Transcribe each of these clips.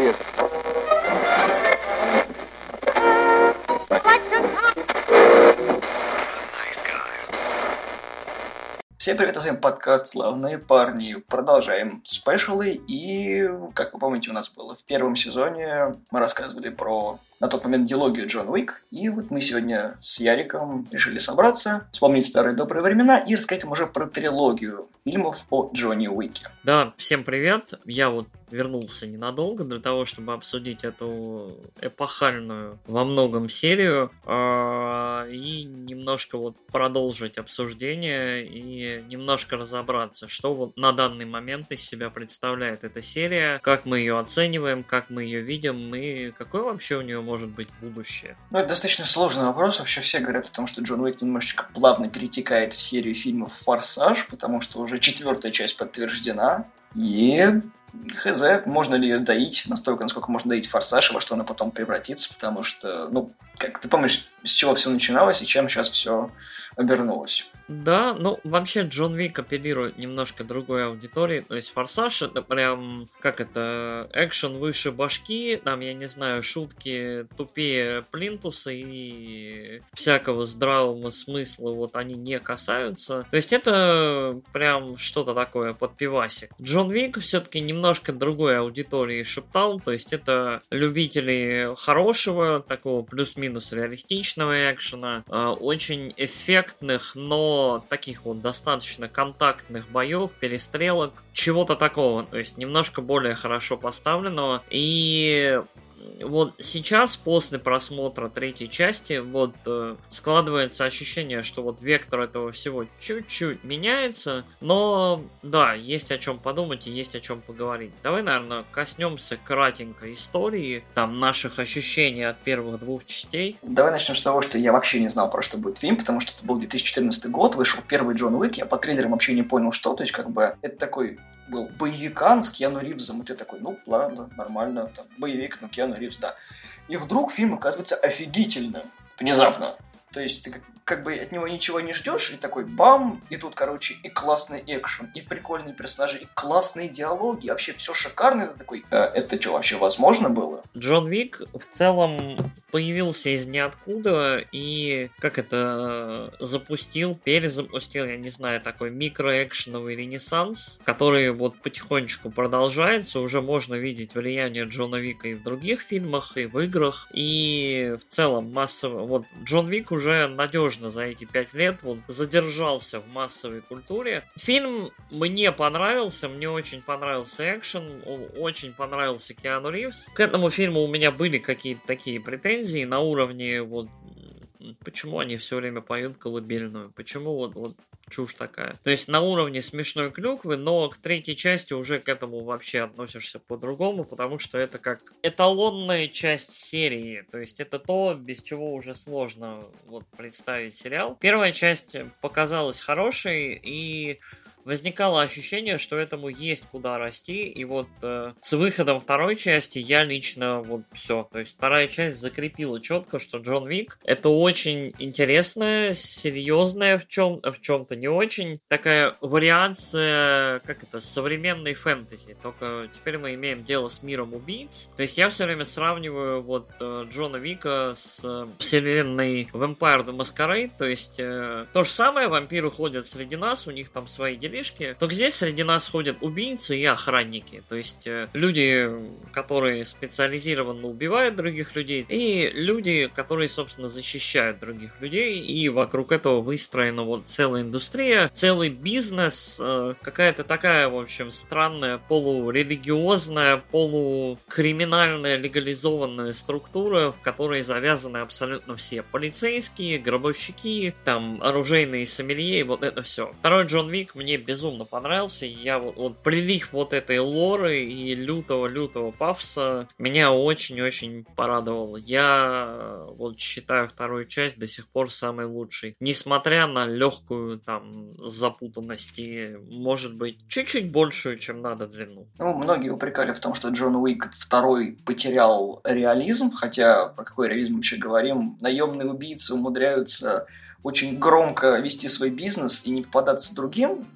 человек. Всем привет, это подкаст «Славные парни». Продолжаем спешалы, и, как вы помните, у нас было в первом сезоне, мы рассказывали про на тот момент диалогию Джон Уик. И вот мы сегодня с Яриком решили собраться, вспомнить старые добрые времена и рассказать вам уже про трилогию фильмов о Джонни Уике. Да, всем привет. Я вот вернулся ненадолго для того, чтобы обсудить эту эпохальную во многом серию э, и немножко вот продолжить обсуждение и немножко разобраться, что вот на данный момент из себя представляет эта серия, как мы ее оцениваем, как мы ее видим и какое вообще у нее может быть будущее. Ну, это достаточно сложный вопрос. Вообще все говорят о том, что Джон Уик немножечко плавно перетекает в серию фильмов «Форсаж», потому что уже четвертая часть подтверждена. И хз, можно ли ее доить настолько, насколько можно доить форсаж, во что она потом превратится, потому что, ну, как ты помнишь, с чего все начиналось и чем сейчас все обернулось. Да, ну вообще Джон Вик апеллирует немножко другой аудитории. То есть Форсаж это прям, как это, экшен выше башки, там, я не знаю, шутки тупее плинтуса и всякого здравого смысла вот они не касаются. То есть это прям что-то такое под пивасик. Джон Вик все-таки немножко другой аудитории шептал, то есть это любители хорошего, такого плюс-минус реалистичного экшена, а, очень эффектных, но таких вот достаточно контактных боев, перестрелок, чего-то такого, то есть немножко более хорошо поставленного. И вот сейчас, после просмотра третьей части, вот э, складывается ощущение, что вот вектор этого всего чуть-чуть меняется, но да, есть о чем подумать и есть о чем поговорить. Давай, наверное, коснемся кратенько истории, там, наших ощущений от первых двух частей. Давай начнем с того, что я вообще не знал, про что будет фильм, потому что это был 2014 год, вышел первый Джон Уик, я по трейлерам вообще не понял, что, то есть как бы это такой был боевикан с Киану Ривзом, и ты такой, ну, ладно, нормально, там, боевик, ну, Киану Ривз, да. И вдруг фильм оказывается офигительным, внезапно. То есть ты как бы от него ничего не ждешь, и такой бам, и тут, короче, и классный экшен, и прикольные персонажи, и классные диалоги, вообще все шикарно. Ты такой, э, это что, вообще возможно было? Джон Вик в целом появился из ниоткуда и, как это, запустил, перезапустил, я не знаю, такой микроэкшеновый ренессанс, который вот потихонечку продолжается, уже можно видеть влияние Джона Вика и в других фильмах, и в играх, и в целом массово, вот Джон Вик уже надежно за эти пять лет вот задержался в массовой культуре. Фильм мне понравился, мне очень понравился экшен, очень понравился Киану Ривз. К этому фильму у меня были какие-то такие претензии на уровне вот почему они все время поют колыбельную, почему вот, вот чушь такая. То есть на уровне смешной клюквы, но к третьей части уже к этому вообще относишься по-другому, потому что это как эталонная часть серии. То есть это то, без чего уже сложно вот представить сериал. Первая часть показалась хорошей и возникало ощущение, что этому есть куда расти, и вот э, с выходом второй части я лично вот все, то есть вторая часть закрепила четко, что Джон Вик это очень интересная, серьезная в чем в чем-то не очень такая вариация, как это, современной фэнтези, только теперь мы имеем дело с миром убийц, то есть я все время сравниваю вот э, Джона Вика с э, вселенной Vampire the Masquerade, то есть э, то же самое, вампиры ходят среди нас, у них там свои дела делишки, то здесь среди нас ходят убийцы и охранники. То есть э, люди, которые специализированно убивают других людей, и люди, которые, собственно, защищают других людей. И вокруг этого выстроена вот целая индустрия, целый бизнес, э, какая-то такая, в общем, странная полурелигиозная, полукриминальная легализованная структура, в которой завязаны абсолютно все полицейские, гробовщики, там оружейные сомелье, вот это все. Второй Джон Вик мне безумно понравился. Я вот, вот прилив вот этой лоры и лютого-лютого пафоса меня очень-очень порадовал. Я вот считаю вторую часть до сих пор самой лучшей. Несмотря на легкую там запутанность и, может быть, чуть-чуть большую, чем надо длину. Ну, многие упрекали в том, что Джон Уик второй потерял реализм, хотя про какой реализм вообще говорим? Наемные убийцы умудряются очень громко вести свой бизнес и не попадаться другим.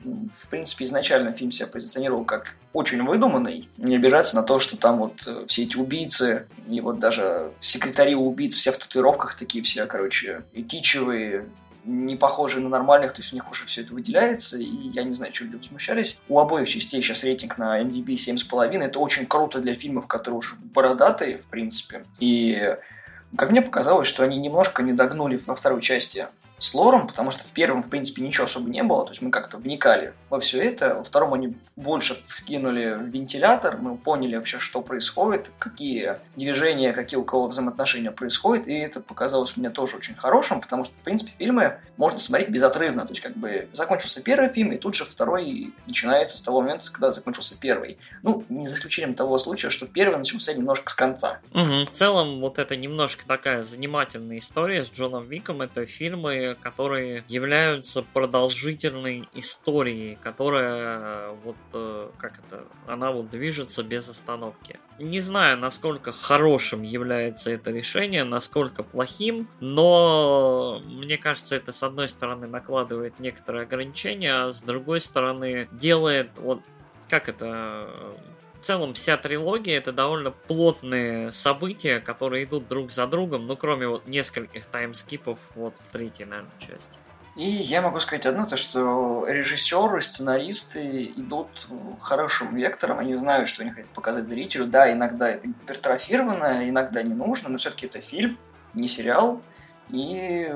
В принципе, изначально фильм себя позиционировал как очень выдуманный. Не обижаться на то, что там вот э, все эти убийцы и вот даже секретари убийц все в татуировках такие все, короче, и кичевые, не похожие на нормальных, то есть у них уже все это выделяется, и я не знаю, что люди возмущались. У обоих частей сейчас рейтинг на MDB 7,5, это очень круто для фильмов, которые уже бородатые, в принципе, и как мне показалось, что они немножко не догнули во второй части с лором, потому что в первом, в принципе, ничего особо не было, то есть мы как-то вникали во все это. Во втором они больше скинули вентилятор, мы поняли вообще, что происходит, какие движения, какие у кого взаимоотношения происходят, и это показалось мне тоже очень хорошим, потому что, в принципе, фильмы можно смотреть безотрывно, то есть как бы закончился первый фильм, и тут же второй начинается с того момента, когда закончился первый. Ну, не за исключением того случая, что первый начался немножко с конца. Угу. В целом, вот это немножко такая занимательная история с Джоном Виком, это фильмы, которые являются продолжительной историей, которая вот э, как это, она вот движется без остановки. Не знаю, насколько хорошим является это решение, насколько плохим, но мне кажется, это с одной стороны накладывает некоторые ограничения, а с другой стороны делает вот как это в целом вся трилогия это довольно плотные события, которые идут друг за другом, ну кроме вот нескольких таймскипов вот в третьей, наверное, части. И я могу сказать одно, то что режиссеры, сценаристы идут хорошим вектором, они знают, что они хотят показать зрителю. Да, иногда это гипертрофировано, иногда не нужно, но все-таки это фильм, не сериал, и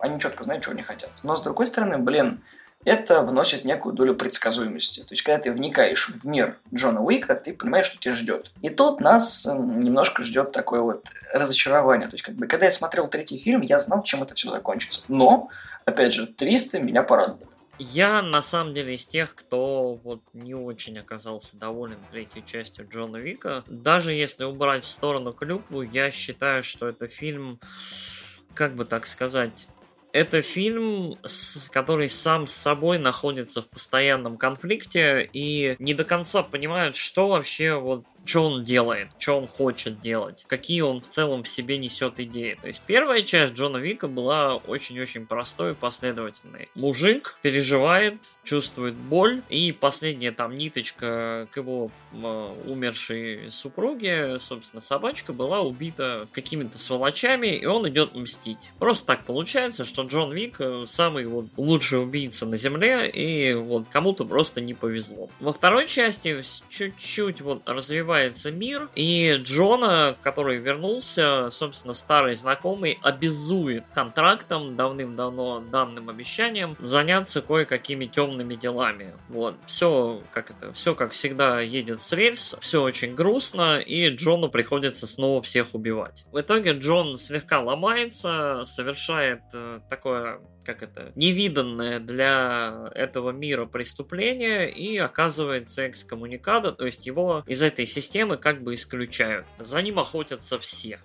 они четко знают, чего они хотят. Но с другой стороны, блин, это вносит некую долю предсказуемости. То есть, когда ты вникаешь в мир Джона Уика, ты понимаешь, что тебя ждет. И тут нас немножко ждет такое вот разочарование. То есть, как бы, когда я смотрел третий фильм, я знал, чем это все закончится. Но, опять же, твисты меня порадовали. Я, на самом деле, из тех, кто вот не очень оказался доволен третьей частью Джона Вика. Даже если убрать в сторону клюкву, я считаю, что это фильм, как бы так сказать, это фильм, который сам с собой находится в постоянном конфликте и не до конца понимает, что вообще вот что он делает, что он хочет делать, какие он в целом в себе несет идеи. То есть первая часть Джона Вика была очень-очень простой и последовательной. Мужик переживает, чувствует боль, и последняя там ниточка к его умершей супруге, собственно, собачка, была убита какими-то сволочами, и он идет мстить. Просто так получается, что Джон Вик э, самый вот лучший убийца на Земле, и вот кому-то просто не повезло. Во второй части чуть-чуть вот развивается развивается мир, и Джона, который вернулся, собственно, старый знакомый, обязует контрактом, давным-давно данным обещанием, заняться кое-какими темными делами. Вот, все, как это, все, как всегда, едет с рельс, все очень грустно, и Джону приходится снова всех убивать. В итоге Джон слегка ломается, совершает э, такое как это, невиданное для этого мира преступление и оказывается экскоммуникада, то есть его из этой системы как бы исключают. За ним охотятся все.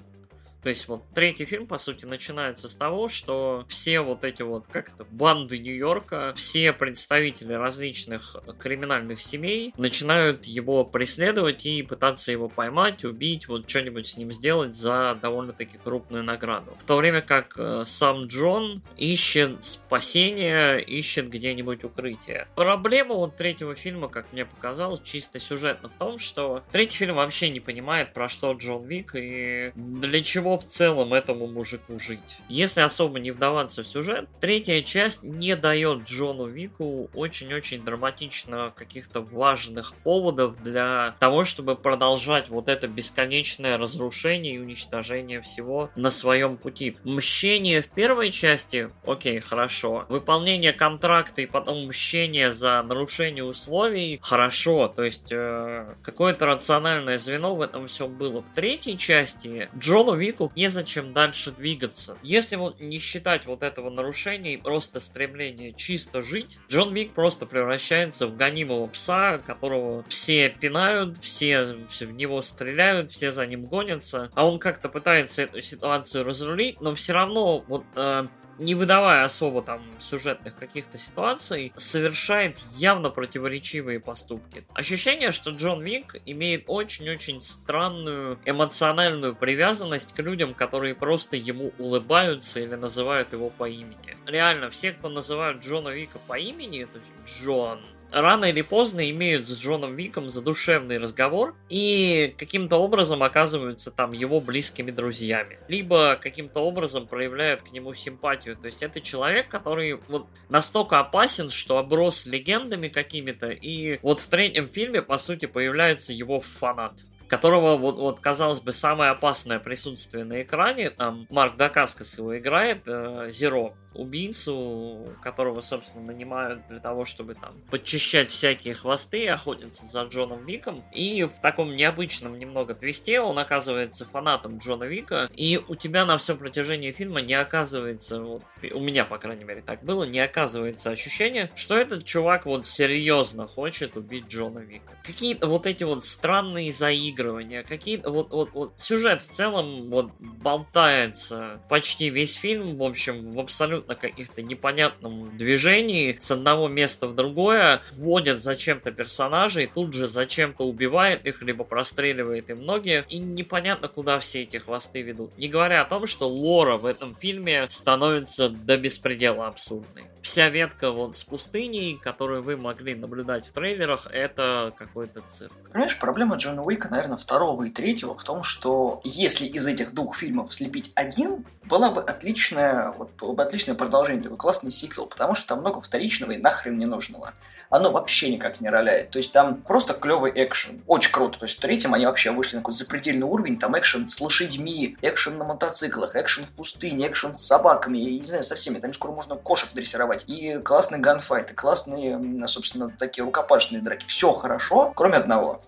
То есть вот третий фильм, по сути, начинается с того, что все вот эти вот, как это, банды Нью-Йорка, все представители различных криминальных семей начинают его преследовать и пытаться его поймать, убить, вот что-нибудь с ним сделать за довольно-таки крупную награду. В то время как э, сам Джон ищет спасение, ищет где-нибудь укрытие. Проблема вот третьего фильма, как мне показалось, чисто сюжетно в том, что третий фильм вообще не понимает, про что Джон Вик и для чего в целом этому мужику жить. Если особо не вдаваться в сюжет, третья часть не дает Джону Вику очень-очень драматично каких-то важных поводов для того, чтобы продолжать вот это бесконечное разрушение и уничтожение всего на своем пути. Мщение в первой части, окей, хорошо. Выполнение контракта и потом мщение за нарушение условий, хорошо. То есть э, какое-то рациональное звено в этом все было. В третьей части Джону Вику человеку незачем дальше двигаться. Если вот не считать вот этого нарушения и просто стремление чисто жить, Джон Вик просто превращается в гонимого пса, которого все пинают, все в него стреляют, все за ним гонятся, а он как-то пытается эту ситуацию разрулить, но все равно вот э, не выдавая особо там сюжетных каких-то ситуаций, совершает явно противоречивые поступки. Ощущение, что Джон Вик имеет очень-очень странную эмоциональную привязанность к людям, которые просто ему улыбаются или называют его по имени. Реально, все, кто называют Джона Вика по имени, это Джон, рано или поздно имеют с Джоном Виком задушевный разговор и каким-то образом оказываются там его близкими друзьями. Либо каким-то образом проявляют к нему симпатию. То есть это человек, который вот настолько опасен, что оброс легендами какими-то. И вот в третьем фильме, по сути, появляется его фанат которого вот, вот казалось бы самое опасное присутствие на экране, там Марк Дакаскас его играет, э, Зеро, убийцу, которого, собственно, нанимают для того, чтобы там подчищать всякие хвосты, охотиться за Джоном Виком. И в таком необычном немного твисте он оказывается фанатом Джона Вика, и у тебя на всем протяжении фильма не оказывается, вот, у меня, по крайней мере, так было, не оказывается ощущение, что этот чувак вот серьезно хочет убить Джона Вика. Какие-то вот эти вот странные заигрывания, какие-то вот, вот, вот сюжет в целом вот болтается почти весь фильм, в общем, в абсолютно на каких-то непонятном движении с одного места в другое, вводят зачем-то персонажей, тут же зачем-то убивает их, либо простреливает им ноги, и непонятно, куда все эти хвосты ведут. Не говоря о том, что лора в этом фильме становится до беспредела абсурдной. Вся ветка вот с пустыней, которую вы могли наблюдать в трейлерах, это какой-то цирк. Понимаешь, проблема Джона Уика, наверное, второго и третьего в том, что если из этих двух фильмов слепить один, была бы отличная, вот, было бы отличное продолжение, такой классный сиквел, потому что там много вторичного и нахрен не нужного оно вообще никак не роляет. То есть там просто клевый экшен. Очень круто. То есть в третьем они вообще вышли на какой-то запредельный уровень. Там экшен с лошадьми, экшен на мотоциклах, экшен в пустыне, экшен с собаками. Я не знаю, со всеми. Там скоро можно кошек дрессировать. И классные ганфайты, классные, собственно, такие рукопашные драки. Все хорошо, кроме одного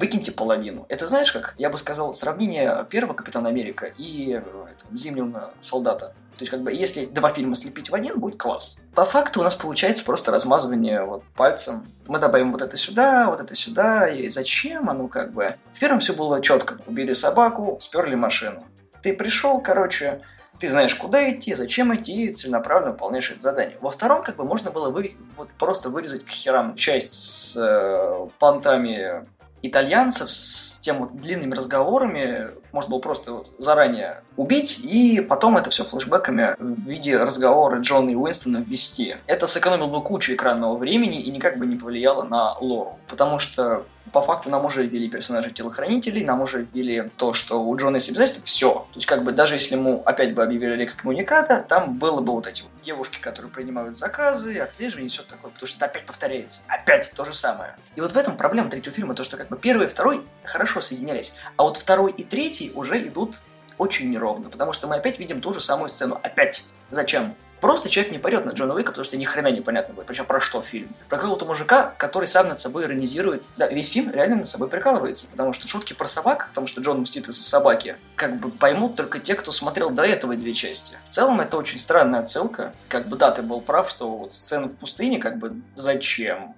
выкиньте половину. Это знаешь как? Я бы сказал, сравнение первого Капитана Америка и э, этого, Зимнего солдата. То есть, как бы, если два фильма слепить в один, будет класс. По факту у нас получается просто размазывание вот пальцем. Мы добавим вот это сюда, вот это сюда, и зачем оно как бы... В первом все было четко. Убили собаку, сперли машину. Ты пришел, короче, ты знаешь, куда идти, зачем идти, и целенаправленно выполняешь это задание. Во втором, как бы, можно было вы, вот, просто вырезать к херам часть с э, понтами итальянцев с тем вот длинными разговорами можно было просто заранее убить, и потом это все флешбеками в виде разговора Джона и Уинстона ввести. Это сэкономило бы кучу экранного времени и никак бы не повлияло на лору. Потому что по факту нам уже ввели персонажей телохранителей, нам уже ввели то, что у Джона есть обязательства, все. То есть, как бы, даже если ему опять бы объявили экскоммуниката, там было бы вот эти вот девушки, которые принимают заказы, отслеживание и все такое, потому что это опять повторяется. Опять то же самое. И вот в этом проблема третьего фильма, то, что как бы первый и второй хорошо соединялись, а вот второй и третий уже идут очень неровно, потому что мы опять видим ту же самую сцену. Опять. Зачем? Просто человек не пойдет на Джона Уика, потому что ни хрена непонятно будет. Причем про что фильм? Про какого-то мужика, который сам над собой иронизирует. Да, весь фильм реально над собой прикалывается. Потому что шутки про собак, потому что Джон мстит из-за собаки, как бы поймут только те, кто смотрел до этого две части. В целом это очень странная отсылка. Как бы да, ты был прав, что вот сцена в пустыне, как бы зачем?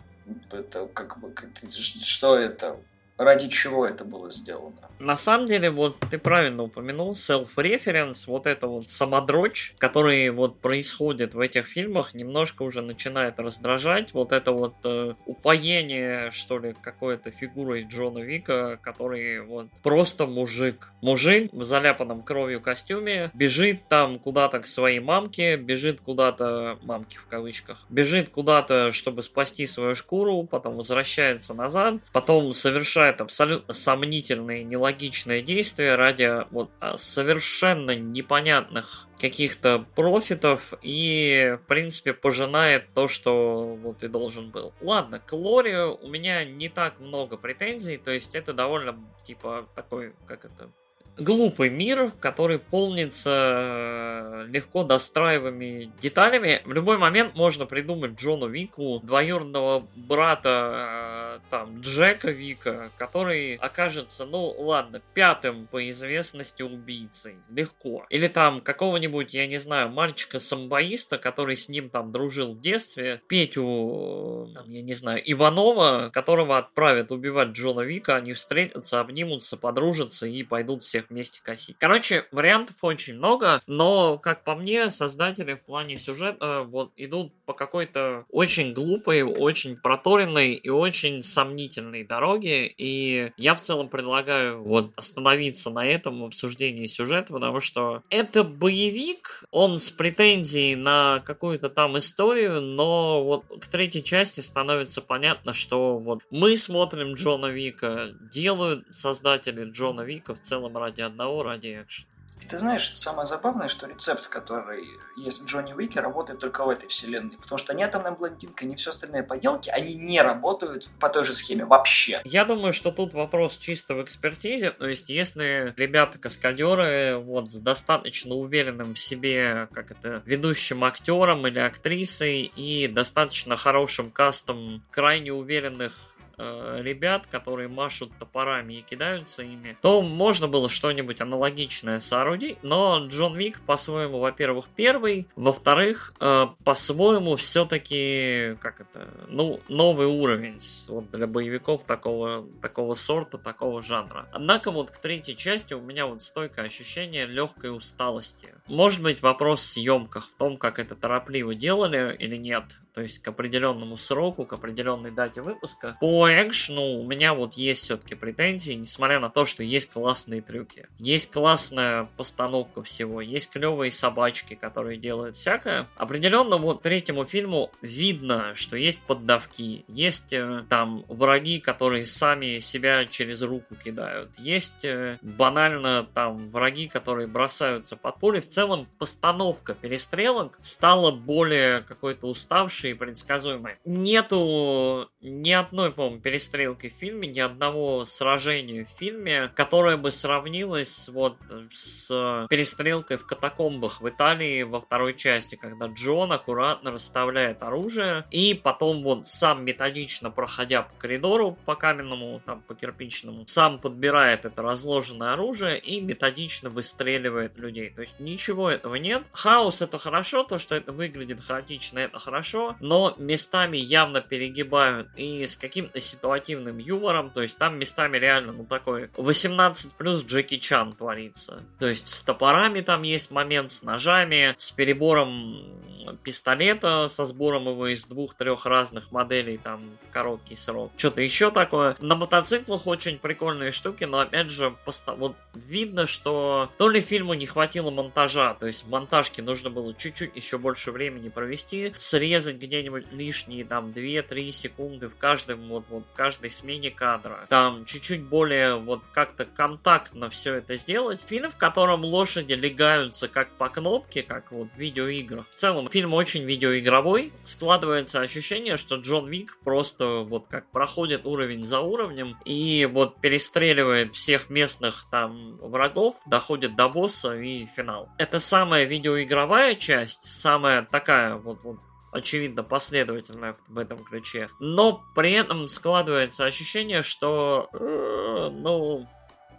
Это как бы что это? Ради чего это было сделано. На самом деле, вот ты правильно упомянул, self-reference, вот это вот самодрочь, который вот происходит в этих фильмах, немножко уже начинает раздражать. Вот это вот э, упоение, что ли, какой-то фигурой Джона Вика, который вот просто мужик. Мужик в заляпанном кровью костюме бежит там куда-то к своей мамке, бежит куда-то, мамке в кавычках, бежит куда-то, чтобы спасти свою шкуру, потом возвращается назад, потом совершает совершает абсолютно сомнительные, нелогичные действия ради вот а, совершенно непонятных каких-то профитов и, в принципе, пожинает то, что вот и должен был. Ладно, к Лоре у меня не так много претензий, то есть это довольно, типа, такой, как это, глупый мир, который полнится э, легко достраиваемыми деталями. В любой момент можно придумать Джону Вику, двоюродного брата э, там Джека Вика, который окажется, ну ладно, пятым по известности убийцей. Легко. Или там какого-нибудь, я не знаю, мальчика-самбоиста, который с ним там дружил в детстве, Петю, там, я не знаю, Иванова, которого отправят убивать Джона Вика, они встретятся, обнимутся, подружатся и пойдут всех всех вместе косить. Короче, вариантов очень много, но, как по мне, создатели в плане сюжета вот идут по какой-то очень глупой, очень проторенной и очень сомнительной дороге, и я в целом предлагаю вот остановиться на этом обсуждении сюжета, потому что это боевик, он с претензией на какую-то там историю, но вот к третьей части становится понятно, что вот мы смотрим Джона Вика, делают создатели Джона Вика в целом ради одного, ради экшена. И ты знаешь, самое забавное, что рецепт, который есть в Джонни Уике, работает только в этой вселенной. Потому что ни атомная блондинка, ни все остальные поделки, они не работают по той же схеме вообще. Я думаю, что тут вопрос чисто в экспертизе. То есть, если ребята-каскадеры вот с достаточно уверенным в себе, как это, ведущим актером или актрисой и достаточно хорошим кастом крайне уверенных э, ребят, которые машут топорами и кидаются ими, то можно было что-нибудь аналогичное соорудить, но Джон Вик по-своему, во-первых, первый, во-вторых, э, по-своему все-таки, как это, ну, новый уровень вот для боевиков такого, такого сорта, такого жанра. Однако вот к третьей части у меня вот стойкое ощущение легкой усталости. Может быть вопрос в съемках, в том, как это торопливо делали или нет, то есть к определенному сроку, к определенной дате выпуска. По экшену у меня вот есть все-таки претензии, несмотря на то, что есть классные трюки. Есть классная постановка всего, есть клевые собачки, которые делают всякое. Определенно вот третьему фильму видно, что есть поддавки, есть э, там враги, которые сами себя через руку кидают, есть э, банально там враги, которые бросаются под пули. В целом постановка перестрелок стала более какой-то уставшей хорошей и предсказуемой. Нету ни одной, по-моему, перестрелки в фильме, ни одного сражения в фильме, которое бы сравнилось вот с перестрелкой в катакомбах в Италии во второй части, когда Джон аккуратно расставляет оружие и потом вот сам методично проходя по коридору, по каменному, там, по кирпичному, сам подбирает это разложенное оружие и методично выстреливает людей. То есть ничего этого нет. Хаос это хорошо, то, что это выглядит хаотично, это хорошо, но местами явно перегибают и с каким-то ситуативным юмором, то есть там местами реально, ну, такой 18 плюс Джеки Чан творится. То есть с топорами там есть момент, с ножами, с перебором пистолета, со сбором его из двух-трех разных моделей там короткий срок. Что-то еще такое. На мотоциклах очень прикольные штуки, но опять же, поста- вот видно, что то ли фильму не хватило монтажа, то есть в монтажке нужно было чуть-чуть еще больше времени провести, срезать где-нибудь лишние там 2-3 секунды в каждом вот, вот в каждой смене кадра. Там чуть-чуть более вот как-то контактно все это сделать. Фильм, в котором лошади легаются как по кнопке, как вот в видеоиграх. В целом фильм очень видеоигровой. Складывается ощущение, что Джон Вик просто вот как проходит уровень за уровнем и вот перестреливает всех местных там врагов, доходит до босса и финал. Это самая видеоигровая часть, самая такая вот, вот очевидно, последовательная в этом ключе. Но при этом складывается ощущение, что, э, ну,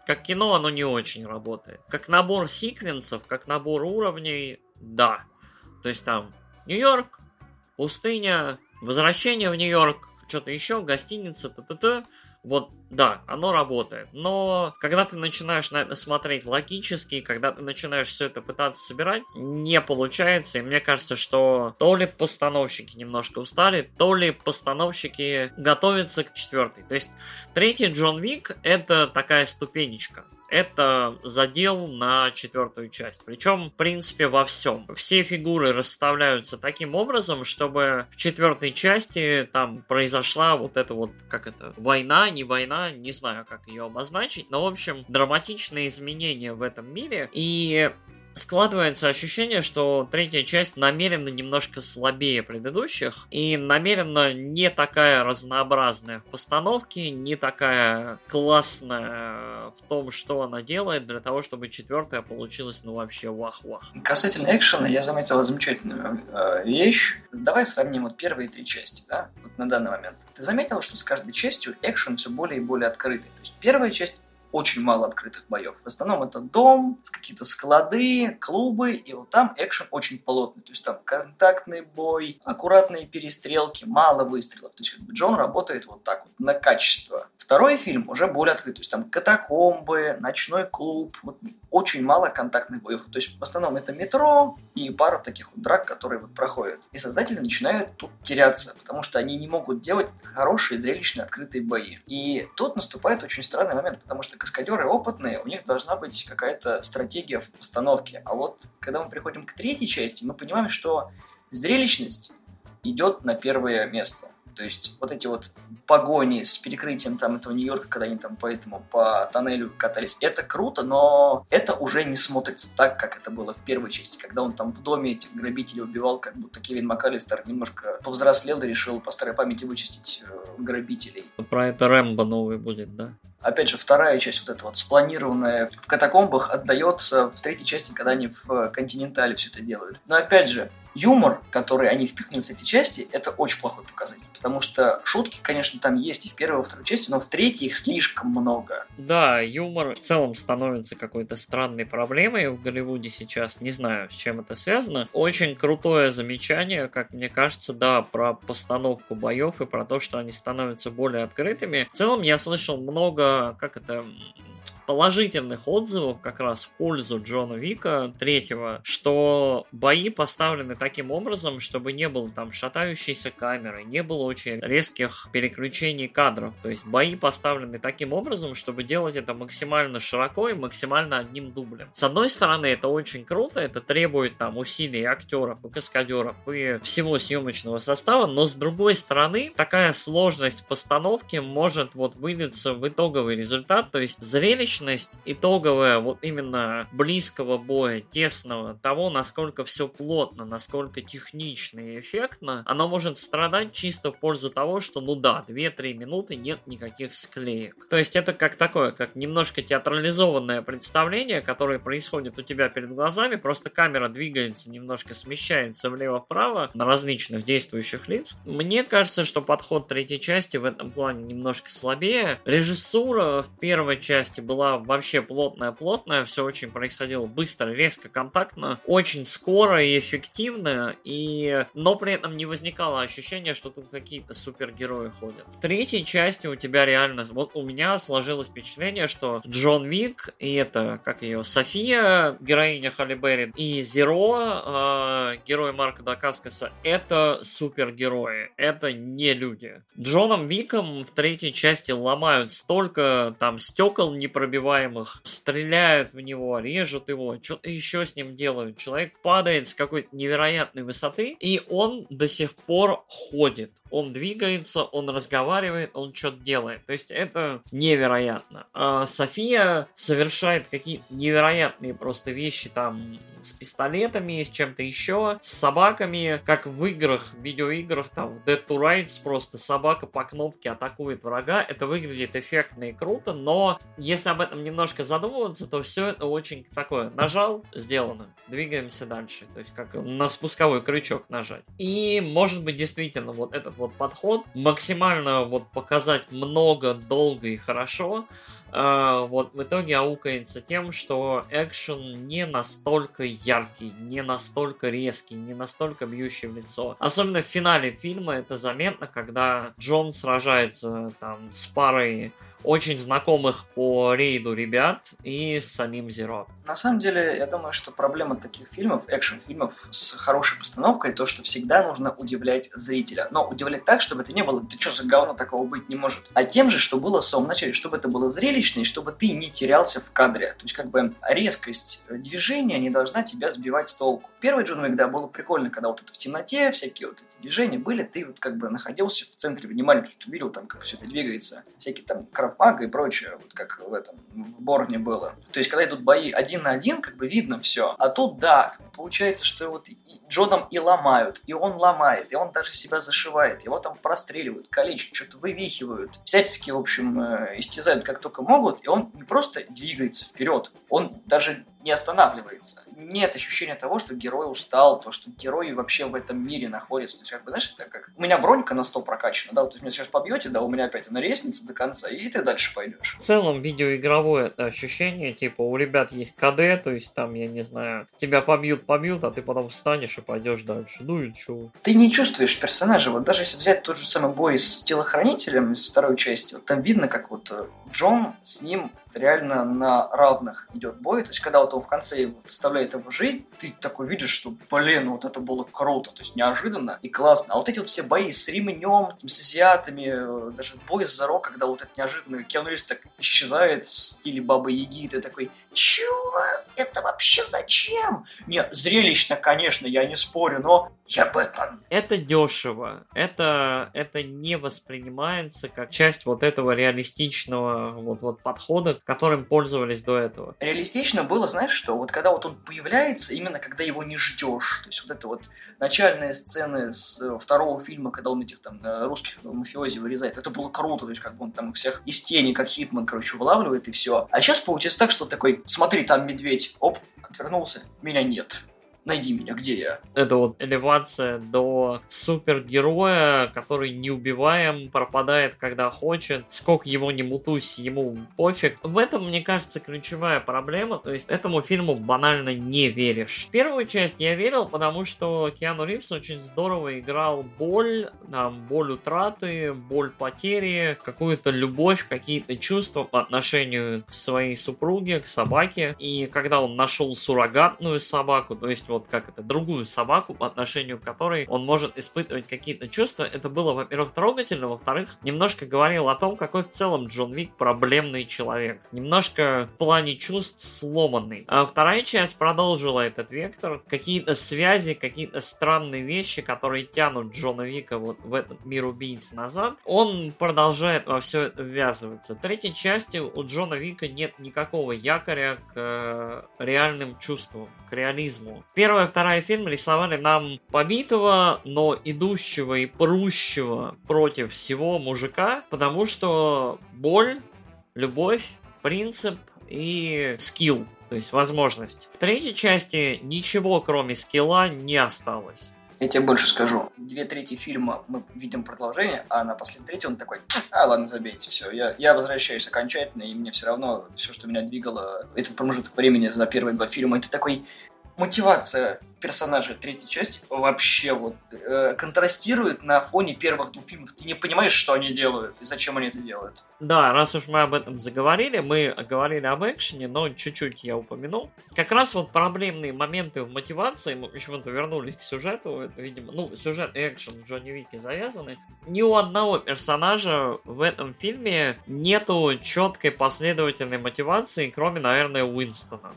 как кино оно не очень работает. Как набор секвенсов, как набор уровней, да. То есть там Нью-Йорк, пустыня, возвращение в Нью-Йорк, что-то еще, гостиница, т-т-т. Вот, да, оно работает. Но когда ты начинаешь на это смотреть логически, когда ты начинаешь все это пытаться собирать, не получается. И мне кажется, что то ли постановщики немножко устали, то ли постановщики готовятся к четвертой. То есть третий Джон Вик это такая ступенечка это задел на четвертую часть. Причем, в принципе, во всем. Все фигуры расставляются таким образом, чтобы в четвертой части там произошла вот эта вот, как это, война, не война, не знаю, как ее обозначить, но, в общем, драматичные изменения в этом мире. И складывается ощущение, что третья часть намеренно немножко слабее предыдущих и намеренно не такая разнообразная в постановке, не такая классная в том, что она делает, для того, чтобы четвертая получилась ну вообще вах-вах. Касательно экшена, я заметил замечательную э, вещь. Давай сравним вот первые три части, да, вот на данный момент. Ты заметил, что с каждой частью экшен все более и более открытый. То есть первая часть очень мало открытых боев. В основном это дом, какие-то склады, клубы, и вот там экшен очень плотный. То есть там контактный бой, аккуратные перестрелки, мало выстрелов. То есть как бы Джон работает вот так вот на качество. Второй фильм уже более открытый. То есть там катакомбы, ночной клуб. Вот очень мало контактных боев. То есть в основном это метро и пара таких вот драк, которые вот проходят. И создатели начинают тут теряться, потому что они не могут делать хорошие, зрелищные, открытые бои. И тут наступает очень странный момент, потому что каскадеры опытные, у них должна быть какая-то стратегия в постановке. А вот когда мы приходим к третьей части, мы понимаем, что зрелищность идет на первое место. То есть вот эти вот погони с перекрытием там этого Нью-Йорка, когда они там по этому, по тоннелю катались, это круто, но это уже не смотрится так, как это было в первой части, когда он там в доме этих грабителей убивал, как будто Кевин МакАлистер немножко повзрослел и решил по старой памяти вычистить э, грабителей. Про это Рэмбо новый будет, да? Опять же, вторая часть, вот эта вот спланированная в катакомбах, отдается в третьей части, когда они в Континентале все это делают. Но опять же, юмор, который они впихнули в эти части, это очень плохой показатель. Потому что шутки, конечно, там есть и в первой, и во второй части, но в третьей их слишком много. Да, юмор в целом становится какой-то странной проблемой в Голливуде сейчас. Не знаю, с чем это связано. Очень крутое замечание, как мне кажется, да, про постановку боев и про то, что они становятся более открытыми. В целом я слышал много, как это, положительных отзывов как раз в пользу Джона Вика третьего, что бои поставлены таким образом, чтобы не было там шатающейся камеры, не было очень резких переключений кадров. То есть бои поставлены таким образом, чтобы делать это максимально широко и максимально одним дублем. С одной стороны, это очень круто, это требует там усилий актеров и каскадеров и всего съемочного состава, но с другой стороны, такая сложность постановки может вот вылиться в итоговый результат, то есть зрелище зрелищность итоговая вот именно близкого боя, тесного, того, насколько все плотно, насколько технично и эффектно, оно может страдать чисто в пользу того, что, ну да, 2-3 минуты нет никаких склеек. То есть это как такое, как немножко театрализованное представление, которое происходит у тебя перед глазами, просто камера двигается, немножко смещается влево-вправо на различных действующих лиц. Мне кажется, что подход третьей части в этом плане немножко слабее. Режиссура в первой части была была вообще плотная-плотная, все очень происходило быстро, резко, контактно, очень скоро и эффективно, и... но при этом не возникало ощущения, что тут какие-то супергерои ходят. В третьей части у тебя реально... Вот у меня сложилось впечатление, что Джон Вик и это, как ее, София, героиня Холли Берри, и Зеро, э, герой Марка Дакаскаса, это супергерои, это не люди. Джоном Виком в третьей части ломают столько там стекол непробиваемых, непробиваемых, стреляют в него, режут его, что-то еще с ним делают. Человек падает с какой-то невероятной высоты, и он до сих пор ходит. Он двигается, он разговаривает, он что-то делает. То есть это невероятно. А София совершает какие-то невероятные просто вещи там с пистолетами, с чем-то еще, с собаками, как в играх, в видеоиграх, там, в Dead to Rights просто собака по кнопке атакует врага. Это выглядит эффектно и круто, но если об этом немножко задумываться, то все это очень такое. Нажал, сделано. Двигаемся дальше. То есть как на спусковой крючок нажать. И может быть действительно вот этот вот подход максимально вот показать много, долго и хорошо, Uh, вот в итоге аукается тем, что экшен не настолько яркий, не настолько резкий, не настолько бьющий в лицо. Особенно в финале фильма это заметно, когда Джон сражается там с парой очень знакомых по рейду ребят и самим Зеро. На самом деле, я думаю, что проблема таких фильмов, экшн-фильмов с хорошей постановкой, то, что всегда нужно удивлять зрителя. Но удивлять так, чтобы это не было, ты что за говно такого быть не может. А тем же, что было в самом начале, чтобы это было зрелищно и чтобы ты не терялся в кадре. То есть, как бы, резкость движения не должна тебя сбивать с толку. Первый Джон Уик, да, было прикольно, когда вот это в темноте, всякие вот эти движения были, ты вот как бы находился в центре внимания, ты видел там, как все это двигается, всякие там крафмага и прочее, вот как в этом, в Борне было. То есть, когда идут бои один один на один, как бы видно все. А тут, да, получается, что вот Джоном и ломают, и он ломает, и он даже себя зашивает, его там простреливают, калечат, что-то вывихивают. Всячески, в общем, э, истязают как только могут, и он не просто двигается вперед, он даже не останавливается. Нет ощущения того, что герой устал, то, что герой вообще в этом мире находится. То есть, как бы, знаешь, это как... У меня бронька на 100 прокачана, да, вот вы меня сейчас побьете, да, у меня опять на лестнице до конца, и ты дальше пойдешь. В целом, видеоигровое ощущение, типа, у ребят есть КД, то есть там, я не знаю, тебя побьют, побьют, а ты потом встанешь и пойдешь дальше. Ну и чё? Ты не чувствуешь персонажа. Вот даже если взять тот же самый бой с телохранителем из второй части, вот там видно, как вот э, Джон с ним реально на равных идет бой. То есть, когда вот он в конце вставляет его жизнь, ты такой видишь, что, блин, вот это было круто, то есть неожиданно и классно. А вот эти вот все бои с ремнем, с азиатами, э, даже бой с Заро, когда вот это неожиданно Киану так исчезает в стиле Бабы Яги, ты такой, чего? Это вообще зачем? Нет, зрелищно, конечно, я не спорю, но я об этом. Это дешево. Это, это не воспринимается как часть вот этого реалистичного вот, вот подхода, которым пользовались до этого. Реалистично было, знаешь что, вот когда вот он появляется, именно когда его не ждешь. То есть вот это вот начальные сцены с э, второго фильма, когда он этих там э, русских мафиози вырезает, это было круто, то есть как бы он там всех из тени, как Хитман, короче, вылавливает и все. А сейчас получается так, что такой, смотри, там медведь, оп, отвернулся, меня нет найди меня, где я? Это вот элевация до супергероя, который неубиваем, пропадает, когда хочет, сколько его не мутусь, ему пофиг. В этом, мне кажется, ключевая проблема, то есть этому фильму банально не веришь. Первую часть я верил, потому что Киану Ривз очень здорово играл боль, там, боль утраты, боль потери, какую-то любовь, какие-то чувства по отношению к своей супруге, к собаке. И когда он нашел суррогатную собаку, то есть вот как это, другую собаку, по отношению к которой он может испытывать какие-то чувства. Это было, во-первых, трогательно, во-вторых, немножко говорил о том, какой в целом Джон Вик проблемный человек. Немножко в плане чувств сломанный. А вторая часть продолжила этот вектор. Какие-то связи, какие-то странные вещи, которые тянут Джона Вика вот в этот мир убийц назад, он продолжает во все это ввязываться. Третьей части у Джона Вика нет никакого якоря к э, реальным чувствам, к реализму. Первая, вторая фильм рисовали нам побитого, но идущего и прущего против всего мужика, потому что боль, любовь, принцип и скилл, то есть возможность. В третьей части ничего кроме скилла не осталось. Я тебе больше скажу. Две трети фильма мы видим продолжение, а на последней трети он такой, а ладно, забейте, все, я, я возвращаюсь окончательно, и мне все равно все, что меня двигало, этот промежуток времени за первые два фильма, это такой мотивация персонажа третьей части вообще вот э, контрастирует на фоне первых двух фильмов. Ты не понимаешь, что они делают и зачем они это делают. Да, раз уж мы об этом заговорили, мы говорили об экшене, но чуть-чуть я упомянул. Как раз вот проблемные моменты в мотивации, мы почему-то вернулись к сюжету, видимо, ну, сюжет и экшен Джонни Вике завязаны. Ни у одного персонажа в этом фильме нету четкой последовательной мотивации, кроме, наверное, Уинстона.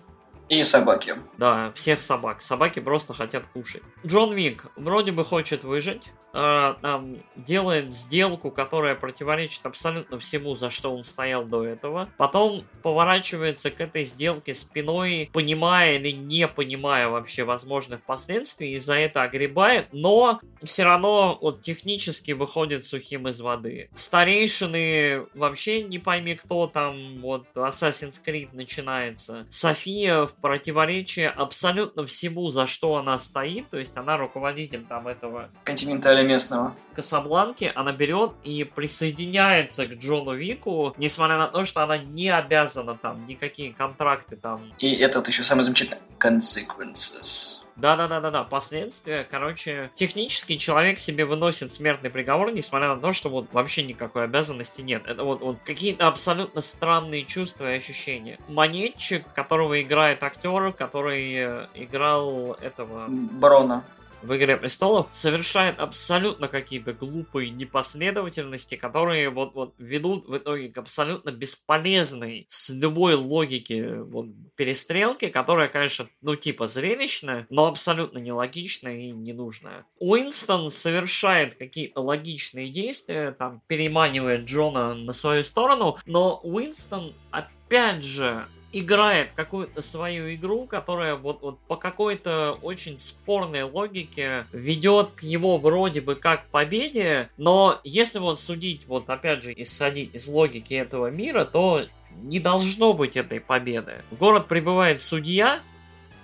И собаки. Да, всех собак. Собаки просто хотят кушать. Джон Вик вроде бы хочет выжить, э, там, делает сделку, которая противоречит абсолютно всему, за что он стоял до этого. Потом поворачивается к этой сделке спиной, понимая или не понимая вообще возможных последствий, и за это огребает, но все равно вот технически выходит сухим из воды. Старейшины вообще не пойми кто там, вот Assassin's Creed начинается. София в противоречие абсолютно всему, за что она стоит, то есть она руководитель там этого... Континенталя местного. Касабланки, она берет и присоединяется к Джону Вику, несмотря на то, что она не обязана там никакие контракты там. И это вот еще самое замечательное. Consequences. Да-да-да-да-да, последствия. Короче, технически человек себе выносит смертный приговор, несмотря на то, что вот вообще никакой обязанности нет. Это вот, вот какие-то абсолютно странные чувства и ощущения. Монетчик, которого играет актер, который э, играл этого... Барона в «Игре престолов» совершает абсолютно какие-то глупые непоследовательности, которые вот, вот ведут в итоге к абсолютно бесполезной с любой логики вот, перестрелке, которая, конечно, ну типа зрелищная, но абсолютно нелогичная и ненужная. Уинстон совершает какие-то логичные действия, там переманивает Джона на свою сторону, но Уинстон опять же играет какую-то свою игру, которая вот, вот по какой-то очень спорной логике ведет к его вроде бы как победе, но если вот судить, вот опять же, исходить из логики этого мира, то не должно быть этой победы. В город прибывает судья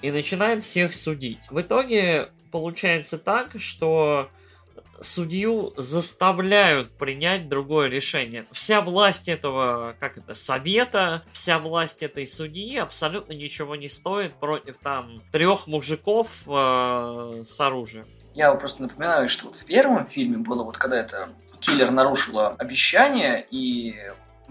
и начинает всех судить. В итоге получается так, что судью заставляют принять другое решение. Вся власть этого, как это, совета, вся власть этой судьи абсолютно ничего не стоит против там трех мужиков э, с оружием. Я просто напоминаю, что вот в первом фильме было вот когда это киллер нарушила обещание и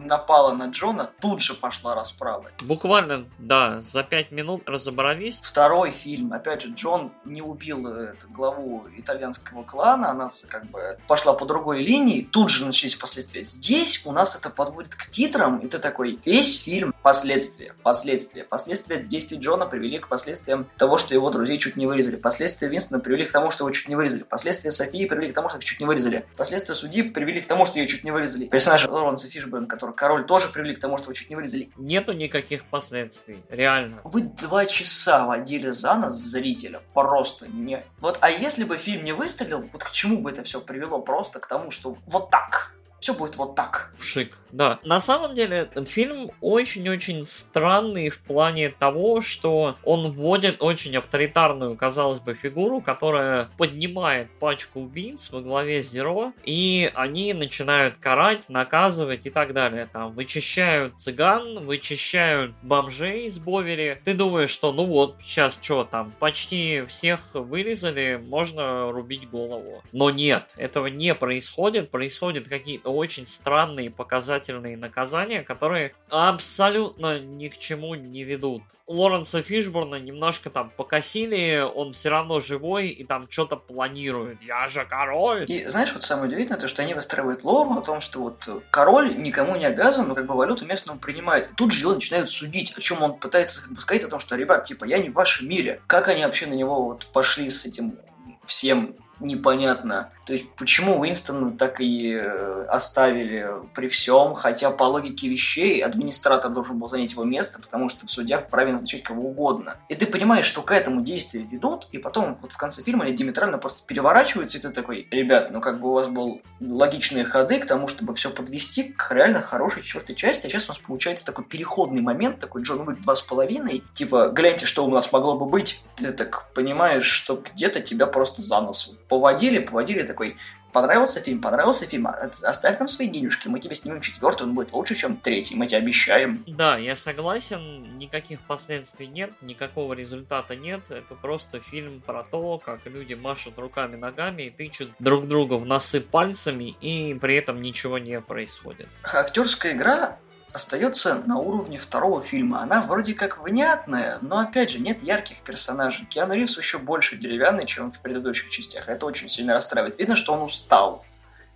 напала на Джона, тут же пошла расправа. Буквально, да, за пять минут разобрались. Второй фильм, опять же, Джон не убил э, эту главу итальянского клана, она как бы пошла по другой линии, тут же начались последствия. Здесь у нас это подводит к титрам, и ты такой, весь фильм последствия, последствия. Последствия действий Джона привели к последствиям того, что его друзей чуть не вырезали. Последствия Винстона привели к тому, что его чуть не вырезали. Последствия Софии привели к тому, что их чуть не вырезали. Последствия судьи привели к тому, что ее чуть не вырезали. Персонаж Лоренса Фишберн, который король тоже привели к тому, что вы чуть не вырезали. Нету никаких последствий, реально. Вы два часа водили за нас зрителя, просто не... Вот, а если бы фильм не выстрелил, вот к чему бы это все привело? Просто к тому, что вот так все будет вот так. Шик, да. На самом деле, этот фильм очень-очень странный в плане того, что он вводит очень авторитарную, казалось бы, фигуру, которая поднимает пачку убийц во главе Зеро, и они начинают карать, наказывать и так далее. Там вычищают цыган, вычищают бомжей из Бовери. Ты думаешь, что ну вот, сейчас что там, почти всех вырезали, можно рубить голову. Но нет, этого не происходит, происходят какие-то очень странные показательные наказания, которые абсолютно ни к чему не ведут. Лоренса Фишборна немножко там покосили, он все равно живой и там что-то планирует. Я же король! И знаешь, вот самое удивительное, то, что они выстраивают лору о том, что вот король никому не обязан, но как бы валюту местную принимает. Тут же его начинают судить, о чем он пытается как бы, сказать о том, что, ребят, типа, я не в вашем мире. Как они вообще на него вот пошли с этим всем непонятно. То есть почему Уинстона так и э, оставили при всем, хотя по логике вещей администратор должен был занять его место, потому что в судьях вправе назначать кого угодно. И ты понимаешь, что к этому действию ведут, и потом вот в конце фильма они диаметрально просто переворачиваются, и ты такой, ребят, ну как бы у вас был логичные ходы к тому, чтобы все подвести к реально хорошей четвертой части, а сейчас у нас получается такой переходный момент, такой Джон Уик два с половиной, типа, гляньте, что у нас могло бы быть, ты так понимаешь, что где-то тебя просто за нос поводили, поводили такой понравился фильм, понравился фильм, а, оставь нам свои денежки, мы тебе снимем четвертый, он будет лучше, чем третий, мы тебе обещаем. Да, я согласен, никаких последствий нет, никакого результата нет, это просто фильм про то, как люди машут руками, ногами и тычут друг друга в носы пальцами, и при этом ничего не происходит. Актерская игра остается на уровне второго фильма. Она вроде как внятная, но опять же нет ярких персонажей. Киану Ривз еще больше деревянный, чем в предыдущих частях. Это очень сильно расстраивает. Видно, что он устал.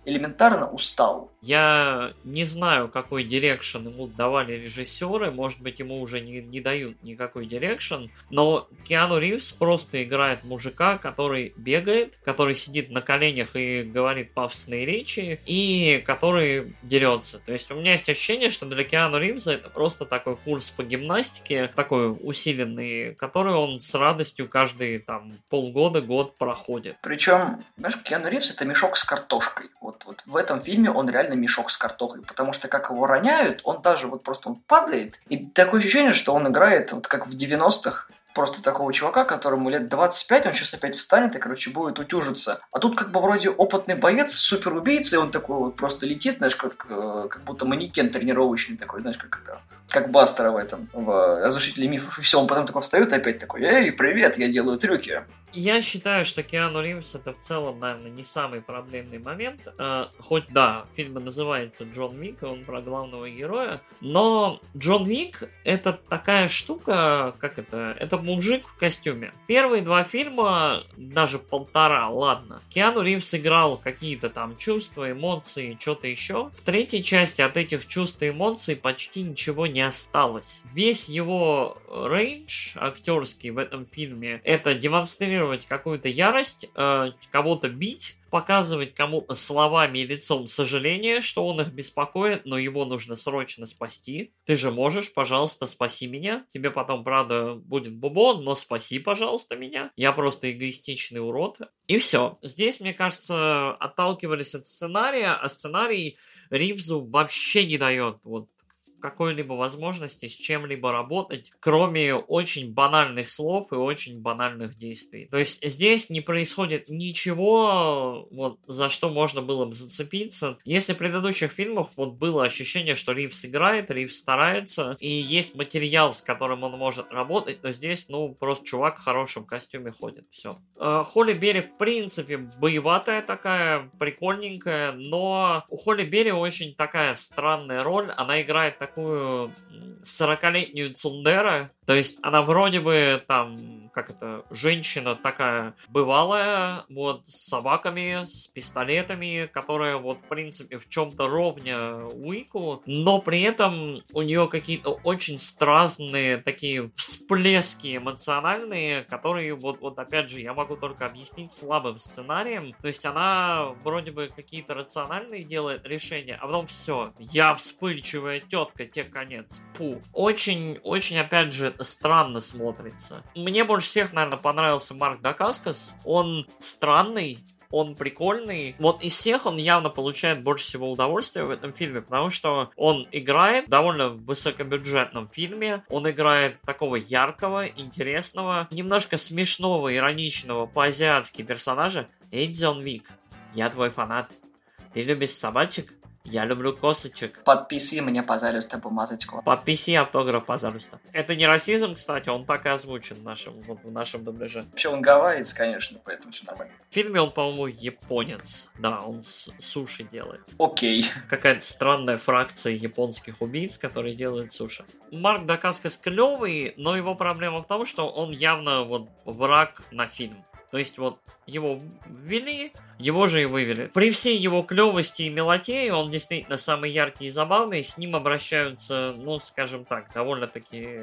Элементарно устал. Я не знаю, какой direction ему давали режиссеры, может быть, ему уже не, не дают никакой direction, но Киану Ривз просто играет мужика, который бегает, который сидит на коленях и говорит пафосные речи, и который дерется. То есть у меня есть ощущение, что для Киану Ривза это просто такой курс по гимнастике, такой усиленный, который он с радостью каждые там полгода, год проходит. Причем, знаешь, Киану Ривз это мешок с картошкой. Вот, вот в этом фильме он реально мешок с картохой, потому что как его роняют, он даже вот просто он падает, и такое ощущение, что он играет вот как в 90-х, просто такого чувака, которому лет 25, он сейчас опять встанет и, короче, будет утюжиться. А тут как бы вроде опытный боец, супер убийца, и он такой вот просто летит, знаешь, как, э, как будто манекен тренировочный такой, знаешь, как это, как Бастера в этом, в «Разрушителе мифов», и все, он потом такой встает и опять такой, эй, привет, я делаю трюки. Я считаю, что Киану Ривз это в целом, наверное, не самый проблемный момент. Э, хоть да, фильм называется Джон Вик, он про главного героя, но Джон Вик это такая штука, как это, это мужик в костюме. Первые два фильма, даже полтора, ладно. Киану Ривз играл какие-то там чувства, эмоции, что-то еще. В третьей части от этих чувств и эмоций почти ничего не осталось. Весь его range актерский в этом фильме это демонстрировать какую-то ярость, э, кого-то бить, показывать кому-то словами и лицом сожаление, что он их беспокоит, но его нужно срочно спасти. Ты же можешь, пожалуйста, спаси меня. Тебе потом, правда, будет бубон, но спаси, пожалуйста, меня. Я просто эгоистичный урод. И все. Здесь, мне кажется, отталкивались от сценария, а сценарий Ривзу вообще не дает вот какой-либо возможности с чем-либо работать, кроме очень банальных слов и очень банальных действий. То есть здесь не происходит ничего, вот, за что можно было бы зацепиться. Если в предыдущих фильмах вот было ощущение, что Ривз играет, Ривз старается, и есть материал, с которым он может работать, то здесь, ну, просто чувак в хорошем костюме ходит, все. Э, Холли Берри, в принципе, боеватая такая, прикольненькая, но у Холли Берри очень такая странная роль, она играет такую 40-летнюю Цундера, то есть она вроде бы там, как это, женщина такая бывалая, вот с собаками, с пистолетами, которая вот в принципе в чем-то ровня Уику, но при этом у нее какие-то очень странные такие всплески эмоциональные, которые вот, вот опять же я могу только объяснить слабым сценарием. То есть она вроде бы какие-то рациональные делает решения, а потом все, я вспыльчивая тетка, те конец. Пу. Очень, очень опять же странно смотрится. Мне больше всех, наверное, понравился Марк Дакаскас. Он странный, он прикольный. Вот из всех он явно получает больше всего удовольствия в этом фильме, потому что он играет в довольно высокобюджетном фильме, он играет такого яркого, интересного, немножко смешного, ироничного по-азиатски персонажа. Эй, Джон Вик, я твой фанат. Ты любишь собачек? Я люблю косочек. Подписи мне, пожалуйста, бумажечку. Подписи автограф, пожалуйста. Это не расизм, кстати, он так и озвучен в нашем, вот, в нашем дубляже. Вообще он гавайец, конечно, поэтому все нормально. В фильме он, по-моему, японец. Да, он с- суши делает. Окей. Какая-то странная фракция японских убийц, которые делают суши. Марк Дакаскас клевый, но его проблема в том, что он явно вот враг на фильм. То есть вот его ввели, его же и вывели. При всей его клевости и мелотее, он действительно самый яркий и забавный, с ним обращаются, ну, скажем так, довольно-таки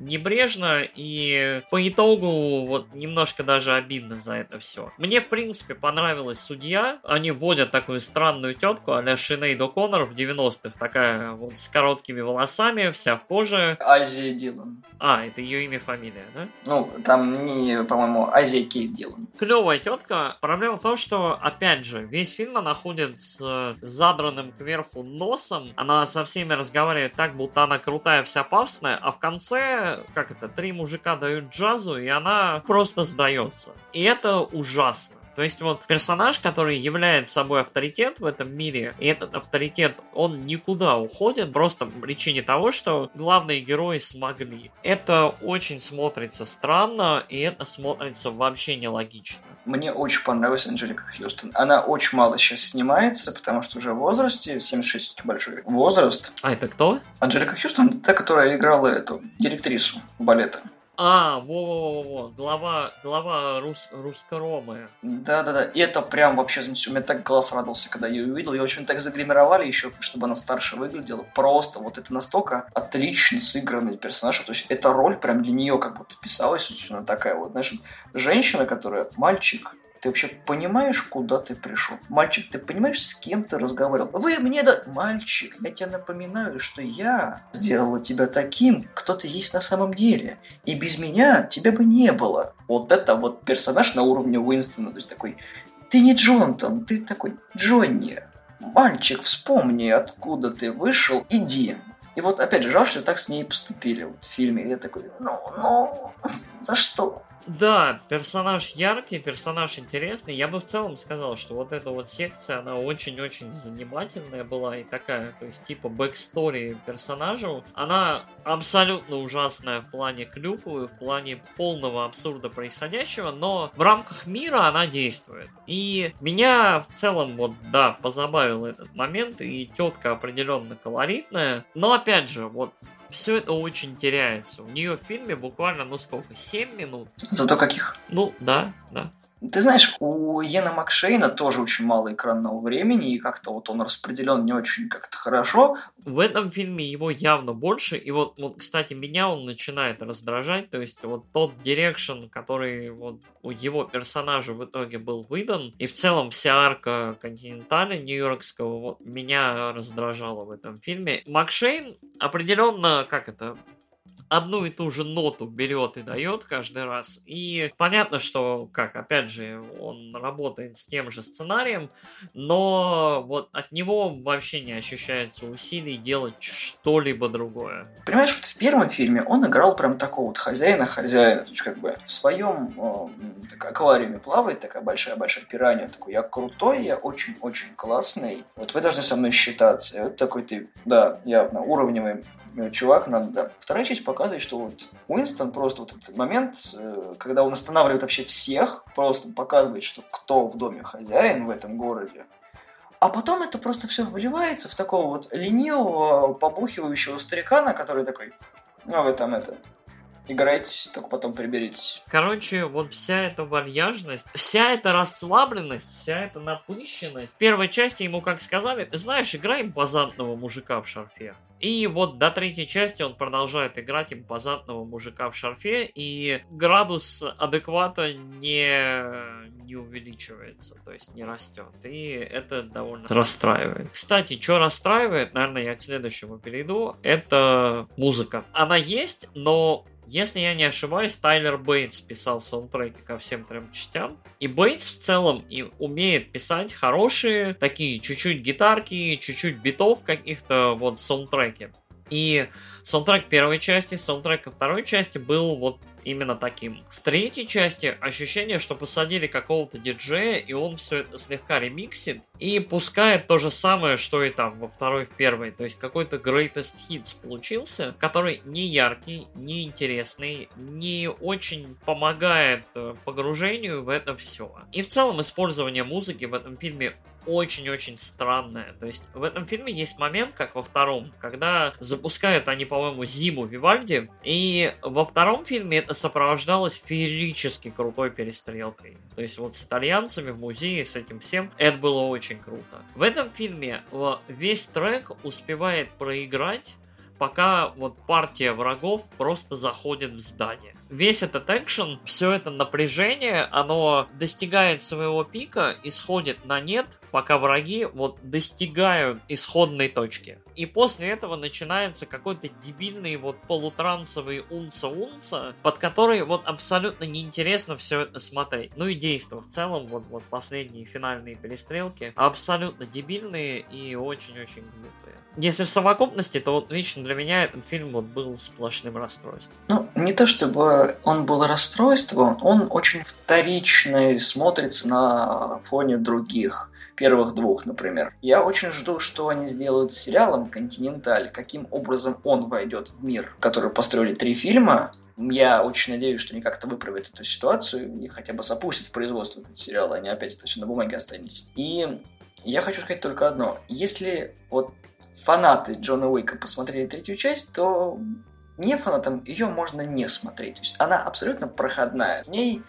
небрежно, и по итогу вот немножко даже обидно за это все. Мне, в принципе, понравилась судья. Они вводят такую странную тетку а-ля Шинейд О'Коннор в 90-х. Такая вот с короткими волосами, вся в коже. Азия Дилан. А, это ее имя, фамилия, да? Ну, там не, по-моему, Азия Кейт Дилан. Клевая тетка. Проблема в том, что, опять же, весь фильм она ходит с задранным кверху носом. Она со всеми разговаривает так, будто она крутая, вся пафосная, а в конце, как это, три мужика дают джазу, и она просто сдается. И это ужасно. То есть вот персонаж, который является собой авторитет в этом мире, и этот авторитет, он никуда уходит, просто по причине того, что главные герои смогли. Это очень смотрится странно, и это смотрится вообще нелогично. Мне очень понравилась Анжелика Хьюстон. Она очень мало сейчас снимается, потому что уже в возрасте, 76 большой возраст. А это кто? Анжелика Хьюстон, та, которая играла эту директрису балета. А, во-во-во, глава, глава рус, русско-ромы. Да-да-да, и это прям вообще, у меня так глаз радовался, когда я ее увидел. Ее очень так загримировали еще, чтобы она старше выглядела. Просто вот это настолько отлично сыгранный персонаж. То есть эта роль прям для нее как будто писалась. Она такая вот, знаешь, женщина, которая мальчик, ты вообще понимаешь, куда ты пришел? Мальчик, ты понимаешь, с кем ты разговаривал? Вы мне да... Мальчик, я тебе напоминаю, что я сделала тебя таким, кто ты есть на самом деле. И без меня тебя бы не было. Вот это вот персонаж на уровне Уинстона. То есть такой, ты не Джонатан, ты такой Джонни. Мальчик, вспомни, откуда ты вышел, иди. И вот опять же, жалко, что так с ней поступили вот, в фильме. Я такой, ну, ну, за что? Да, персонаж яркий, персонаж интересный. Я бы в целом сказал, что вот эта вот секция, она очень-очень занимательная была и такая, то есть типа backstory персонажу. Она абсолютно ужасная в плане клюквы, в плане полного абсурда происходящего, но в рамках мира она действует. И меня в целом вот, да, позабавил этот момент, и тетка определенно колоритная. Но опять же, вот все это очень теряется. У нее в фильме буквально, ну сколько, 7 минут? Зато каких? Ну, да, да. Ты знаешь, у Йена Макшейна тоже очень мало экранного времени, и как-то вот он распределен не очень как-то хорошо. В этом фильме его явно больше, и вот, вот, кстати, меня он начинает раздражать, то есть вот тот direction, который вот у его персонажа в итоге был выдан, и в целом вся арка Континенталя Нью-Йоркского вот меня раздражала в этом фильме. Макшейн определенно, как это, одну и ту же ноту берет и дает каждый раз. И понятно, что, как, опять же, он работает с тем же сценарием, но вот от него вообще не ощущается усилий делать что-либо другое. Понимаешь, вот в первом фильме он играл прям такого вот хозяина-хозяина, то как бы в своем э, так, аквариуме плавает такая большая-большая пиранья, такой, я крутой, я очень-очень классный, вот вы должны со мной считаться. И вот такой ты, да, явно уровневый чувак, надо, да. Вторая часть показывает, что вот Уинстон просто вот этот момент, э, когда он останавливает вообще всех, просто показывает, что кто в доме хозяин в этом городе, а потом это просто все выливается в такого вот ленивого, побухивающего старикана, который такой, ну вы там это, играйте, только потом приберите. Короче, вот вся эта вальяжность, вся эта расслабленность, вся эта напыщенность. В первой части ему как сказали, знаешь, играй импозантного мужика в шарфе. И вот до третьей части он продолжает играть импозантного мужика в шарфе, и градус адеквата не, не увеличивается, то есть не растет. И это довольно расстраивает. Кстати, что расстраивает, наверное, я к следующему перейду, это музыка. Она есть, но если я не ошибаюсь, Тайлер Бейтс писал саундтреки ко всем трем частям. И Бейтс в целом и умеет писать хорошие, такие чуть-чуть гитарки, чуть-чуть битов каких-то вот саундтреки. И саундтрек первой части, саундтрек второй части был вот именно таким. В третьей части ощущение, что посадили какого-то диджея, и он все это слегка ремиксит и пускает то же самое, что и там во второй, в первой. То есть какой-то greatest hits получился, который не яркий, не интересный, не очень помогает э, погружению в это все. И в целом использование музыки в этом фильме очень-очень странное. То есть в этом фильме есть момент, как во втором, когда запускают они, по-моему, зиму Вивальди, и во втором фильме это сопровождалось феерически крутой перестрелкой. То есть вот с итальянцами в музее, с этим всем, это было очень круто. В этом фильме весь трек успевает проиграть пока вот партия врагов просто заходит в здание весь этот экшен, все это напряжение, оно достигает своего пика и сходит на нет, пока враги вот достигают исходной точки. И после этого начинается какой-то дебильный вот полутрансовый унца-унца, под который вот абсолютно неинтересно все это смотреть. Ну и действо в целом, вот, вот последние финальные перестрелки, абсолютно дебильные и очень-очень глупые. Если в совокупности, то вот лично для меня этот фильм вот был сплошным расстройством. Ну, не то чтобы он был расстройством, он очень вторичный смотрится на фоне других первых двух, например. Я очень жду, что они сделают с сериалом «Континенталь», каким образом он войдет в мир, который построили три фильма. Я очень надеюсь, что они как-то выправят эту ситуацию и хотя бы запустят в производство этот сериал, а не опять это все на бумаге останется. И я хочу сказать только одно. Если вот фанаты Джона Уика посмотрели третью часть, то не фанатам ее можно не смотреть. То есть она абсолютно проходная. В ней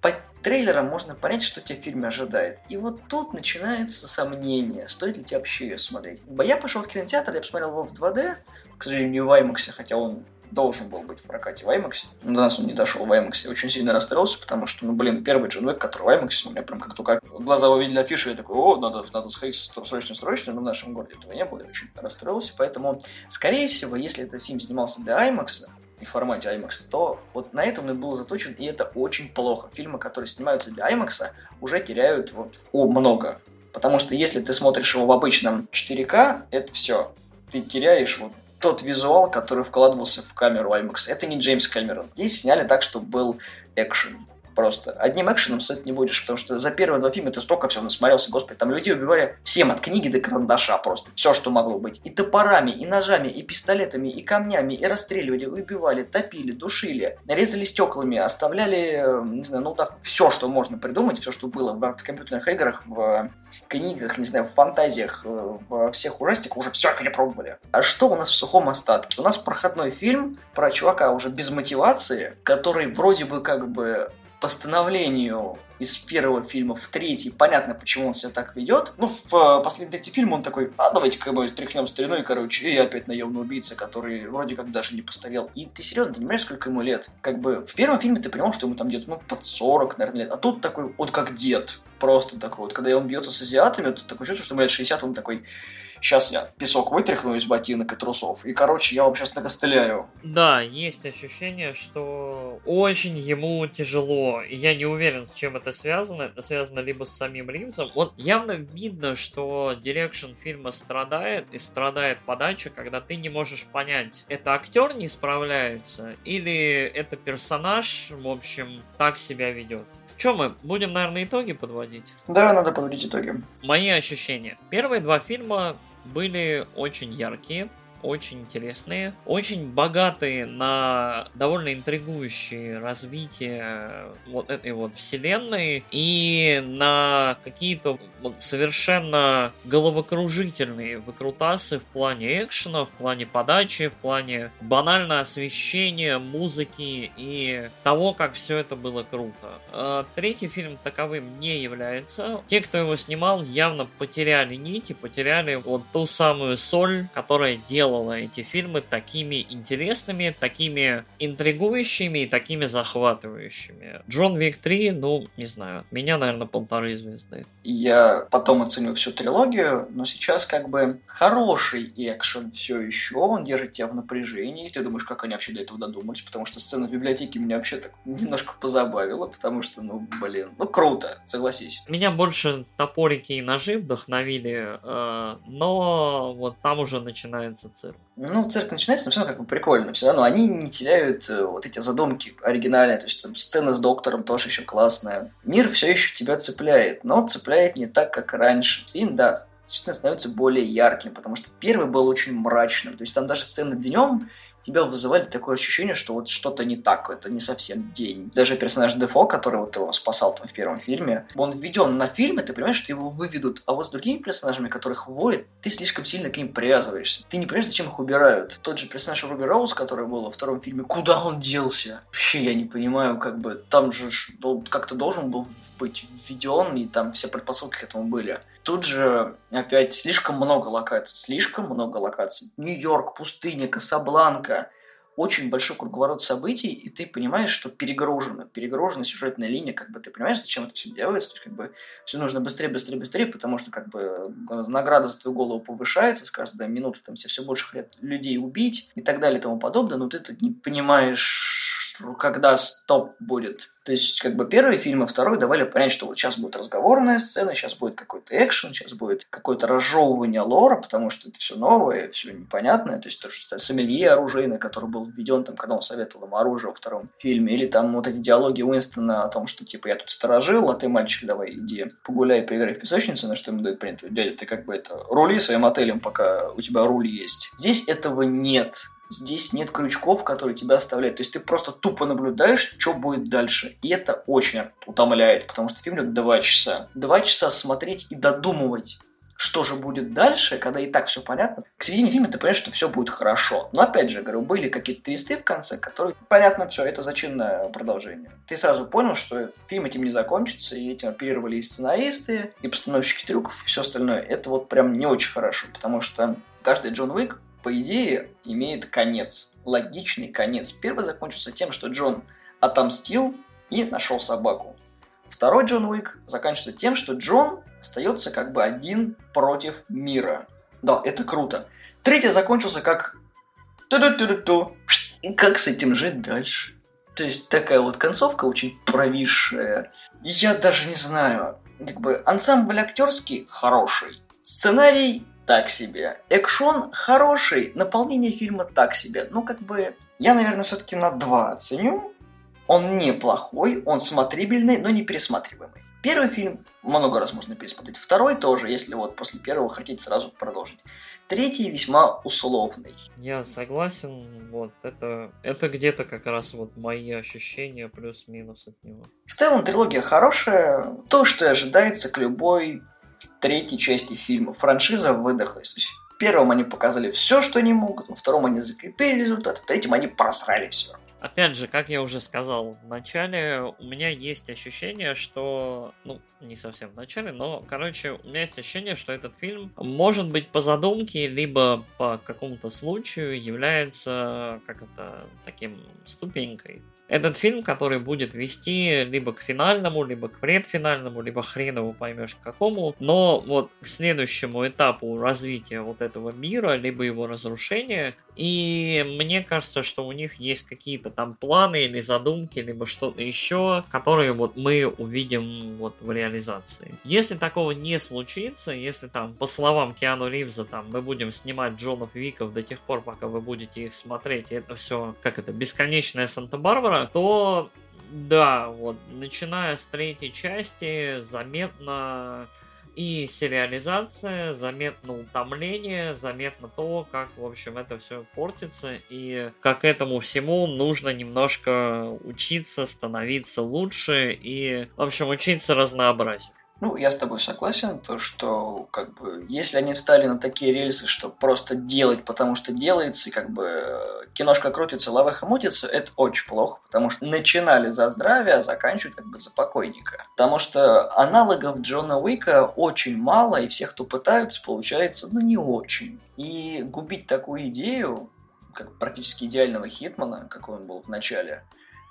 по трейлерам можно понять, что тебя в фильме ожидает. И вот тут начинается сомнение, стоит ли тебе вообще ее смотреть. Я пошел в кинотеатр, я посмотрел его в 2D, к сожалению, не в IMAX, хотя он должен был быть в прокате в IMAX. Но до нас он не дошел в IMAX. Я очень сильно расстроился, потому что, ну, блин, первый Джон Уик, который в IMAX, у меня прям как только глаза увидели афишу, я такой, о, надо, надо сходить срочно-срочно, но в нашем городе этого не было, я очень расстроился. Поэтому, скорее всего, если этот фильм снимался для IMAX, и в формате IMAX, то вот на этом он был заточен, и это очень плохо. Фильмы, которые снимаются для IMAX, уже теряют вот о, много. Потому что если ты смотришь его в обычном 4К, это все. Ты теряешь вот тот визуал, который вкладывался в камеру IMAX. Это не Джеймс Кэмерон. Здесь сняли так, чтобы был экшен. Просто одним экшеном сойти не будешь, потому что за первые два фильма ты столько всего насмотрелся, господи, там людей убивали всем от книги до карандаша просто, все, что могло быть. И топорами, и ножами, и пистолетами, и камнями, и расстреливали, убивали, топили, душили, нарезали стеклами, оставляли, не знаю, ну так, все, что можно придумать, все, что было в компьютерных играх, в книгах, не знаю, в фантазиях, э, во всех ужастиках уже все перепробовали. А что у нас в сухом остатке? У нас проходной фильм про чувака уже без мотивации, который вроде бы как бы постановлению из первого фильма в третий, понятно, почему он себя так ведет. Ну, в э, последний третий фильм он такой, а давайте-ка мы стряхнем стариной, короче, и опять наемный убийца, который вроде как даже не постарел. И ты серьезно, ты не понимаешь, сколько ему лет? Как бы в первом фильме ты понимал, что ему там где-то, ну, под 40, наверное, лет. А тут такой, он как дед. Просто такой вот. Когда он бьется с азиатами, тут такое чувство, что ему лет 60, он такой, сейчас я песок вытряхну из ботинок и трусов, и, короче, я вам сейчас накостыляю. Да, есть ощущение, что очень ему тяжело, и я не уверен, с чем это связано. Это связано либо с самим Ривзом. Вот явно видно, что direction фильма страдает, и страдает подача, когда ты не можешь понять, это актер не справляется, или это персонаж, в общем, так себя ведет. Что мы, будем, наверное, итоги подводить? Да, надо подводить итоги. Мои ощущения. Первые два фильма были очень яркие, очень интересные, очень богатые на довольно интригующие развитие вот этой вот вселенной и на какие-то совершенно головокружительные выкрутасы в плане экшена, в плане подачи, в плане банально освещения, музыки и того, как все это было круто. А третий фильм таковым не является. Те, кто его снимал, явно потеряли нити, потеряли вот ту самую соль, которая делала делала эти фильмы такими интересными, такими интригующими и такими захватывающими. Джон Вик 3, ну, не знаю, от меня, наверное, полторы звезды. Я потом оценю всю трилогию, но сейчас как бы хороший экшен все еще, он держит тебя в напряжении, ты думаешь, как они вообще до этого додумались, потому что сцена в библиотеке меня вообще так немножко позабавила, потому что, ну, блин, ну, круто, согласись. Меня больше топорики и ножи вдохновили, э, но вот там уже начинается цирк. Ну, цирк начинается, но все равно как бы прикольно. Все равно они не теряют э, вот эти задумки оригинальные. То есть сцена с доктором тоже еще классная. Мир все еще тебя цепляет, но цепляет не так, как раньше. Фильм, да, действительно становится более ярким, потому что первый был очень мрачным. То есть там даже сцены днем тебя вызывали такое ощущение, что вот что-то не так, это не совсем день. Даже персонаж Дефо, который вот его спасал там в первом фильме, он введен на фильм, и ты понимаешь, что его выведут, а вот с другими персонажами, которых вводят, ты слишком сильно к ним привязываешься. Ты не понимаешь, зачем их убирают. Тот же персонаж Руби Роуз, который был во втором фильме, куда он делся? Вообще я не понимаю, как бы, там же как-то должен был быть введен, и там все предпосылки к этому были. Тут же опять слишком много локаций, слишком много локаций. Нью-Йорк, пустыня, Касабланка. Очень большой круговорот событий, и ты понимаешь, что перегружена, перегружена сюжетная линия, как бы ты понимаешь, зачем это все делается, то есть как бы все нужно быстрее, быстрее, быстрее, потому что как бы награда за твою голову повышается, с каждой минуты там тебе все больше хотят людей убить и так далее и тому подобное, но ты тут не понимаешь когда стоп будет. То есть, как бы первый фильм и второй давали понять, что вот сейчас будет разговорная сцена, сейчас будет какой-то экшен, сейчас будет какое-то разжевывание лора, потому что это все новое, все непонятное. То есть, то, что сомелье оружейный, который был введен, там, когда он советовал ему оружие во втором фильме, или там вот эти диалоги Уинстона о том, что, типа, я тут сторожил, а ты, мальчик, давай иди погуляй, поиграй в песочницу, на что ему дает принято, дядя, ты как бы это, рули своим отелем, пока у тебя руль есть. Здесь этого нет здесь нет крючков, которые тебя оставляют. То есть ты просто тупо наблюдаешь, что будет дальше. И это очень утомляет, потому что фильм идет два часа. Два часа смотреть и додумывать что же будет дальше, когда и так все понятно. К середине фильма ты понимаешь, что все будет хорошо. Но опять же, говорю, были какие-то твисты в конце, которые, понятно, все, это зачинное продолжение. Ты сразу понял, что фильм этим не закончится, и этим оперировали и сценаристы, и постановщики трюков, и все остальное. Это вот прям не очень хорошо, потому что каждый Джон Уик по идее, имеет конец. Логичный конец. Первый закончился тем, что Джон отомстил и нашел собаку. Второй Джон Уик заканчивается тем, что Джон остается как бы один против мира. Да, это круто. Третий закончился как... И как с этим жить дальше? То есть такая вот концовка очень провисшая. Я даже не знаю. Как бы ансамбль актерский хороший. Сценарий так себе. Экшон хороший, наполнение фильма так себе. Ну, как бы, я, наверное, все-таки на 2 оценю. Он неплохой, он смотрибельный, но не пересматриваемый. Первый фильм много раз можно пересмотреть. Второй тоже, если вот после первого хотите сразу продолжить. Третий весьма условный. Я согласен, вот это, это где-то как раз вот мои ощущения плюс-минус от него. В целом трилогия хорошая, то, что ожидается к любой третьей части фильма. Франшиза выдохлась. То есть в первом они показали все, что они могут, во втором они закрепили результат, в третьем они просрали все. Опять же, как я уже сказал в начале, у меня есть ощущение, что, ну, не совсем в начале, но, короче, у меня есть ощущение, что этот фильм, может быть, по задумке, либо по какому-то случаю является, как это, таким ступенькой. Этот фильм, который будет вести либо к финальному, либо к предфинальному, либо хрен его поймешь к какому, но вот к следующему этапу развития вот этого мира, либо его разрушения, и мне кажется, что у них есть какие-то там планы или задумки, либо что-то еще, которые вот мы увидим вот в реализации. Если такого не случится, если там, по словам Киану Ривза, там, мы будем снимать Джонов Виков до тех пор, пока вы будете их смотреть, и это все, как это, бесконечная Санта-Барбара, то да, вот, начиная с третьей части, заметно и сериализация, заметно утомление, заметно то, как, в общем, это все портится, и как этому всему нужно немножко учиться, становиться лучше и, в общем, учиться разнообразию. Ну, я с тобой согласен, то что, как бы, если они встали на такие рельсы, что просто делать, потому что делается, и как бы киношка крутится, лаваха мутится, это очень плохо, потому что начинали за здравие, а заканчивают как бы за покойника. Потому что аналогов Джона Уика очень мало, и всех, кто пытаются, получается, ну, не очень. И губить такую идею, как практически идеального Хитмана, какой он был в начале,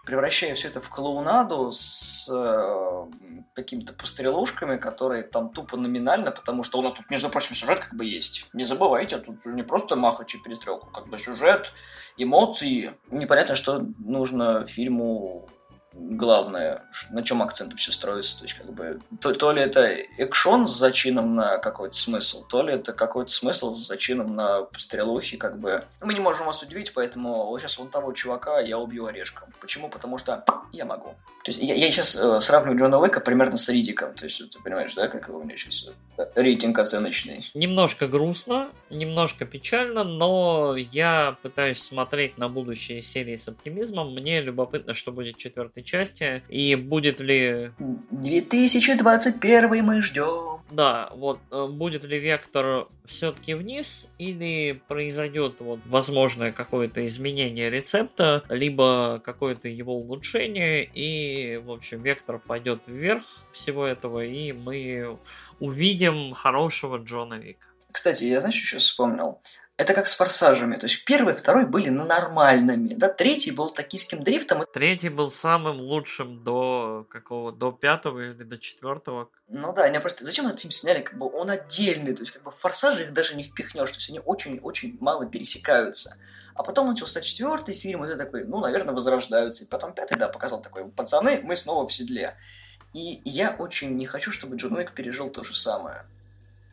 превращая все это в клоунаду с э, какими-то пострелушками, которые там тупо номинально, потому что у нас тут, между прочим, сюжет как бы есть. Не забывайте, тут не просто махач и перестрелку, как бы сюжет, эмоции. Непонятно, что нужно фильму главное, на чем акцент вообще строится. То есть, как бы, то, то ли это экшон с зачином на какой-то смысл, то ли это какой-то смысл с зачином на стрелухи, как бы. Мы не можем вас удивить, поэтому вот сейчас вон того чувака я убью орешком. Почему? Потому что я могу. То есть, я, я сейчас э, сравниваю Джона Уэйка примерно с Ридиком. То есть, ты понимаешь, да, как у меня сейчас э, рейтинг оценочный. Немножко грустно, немножко печально, но я пытаюсь смотреть на будущие серии с оптимизмом. Мне любопытно, что будет четвертый четвертой части, и будет ли... 2021 мы ждем. Да, вот э, будет ли вектор все-таки вниз, или произойдет вот возможное какое-то изменение рецепта, либо какое-то его улучшение, и, в общем, вектор пойдет вверх всего этого, и мы увидим хорошего Джона Вика. Кстати, я, знаешь, еще вспомнил? Это как с форсажами. То есть первый, второй были нормальными. Да? Третий был токийским дрифтом. Третий был самым лучшим до какого? До пятого или до четвертого. Ну да, они просто... Зачем этот фильм сняли? Как бы он отдельный. То есть как бы в форсажи их даже не впихнешь. То есть они очень-очень мало пересекаются. А потом начался четвертый фильм, и ты такой, ну, наверное, возрождаются. И потом пятый, да, показал такой, пацаны, мы снова в седле. И я очень не хочу, чтобы Джон Уик пережил то же самое.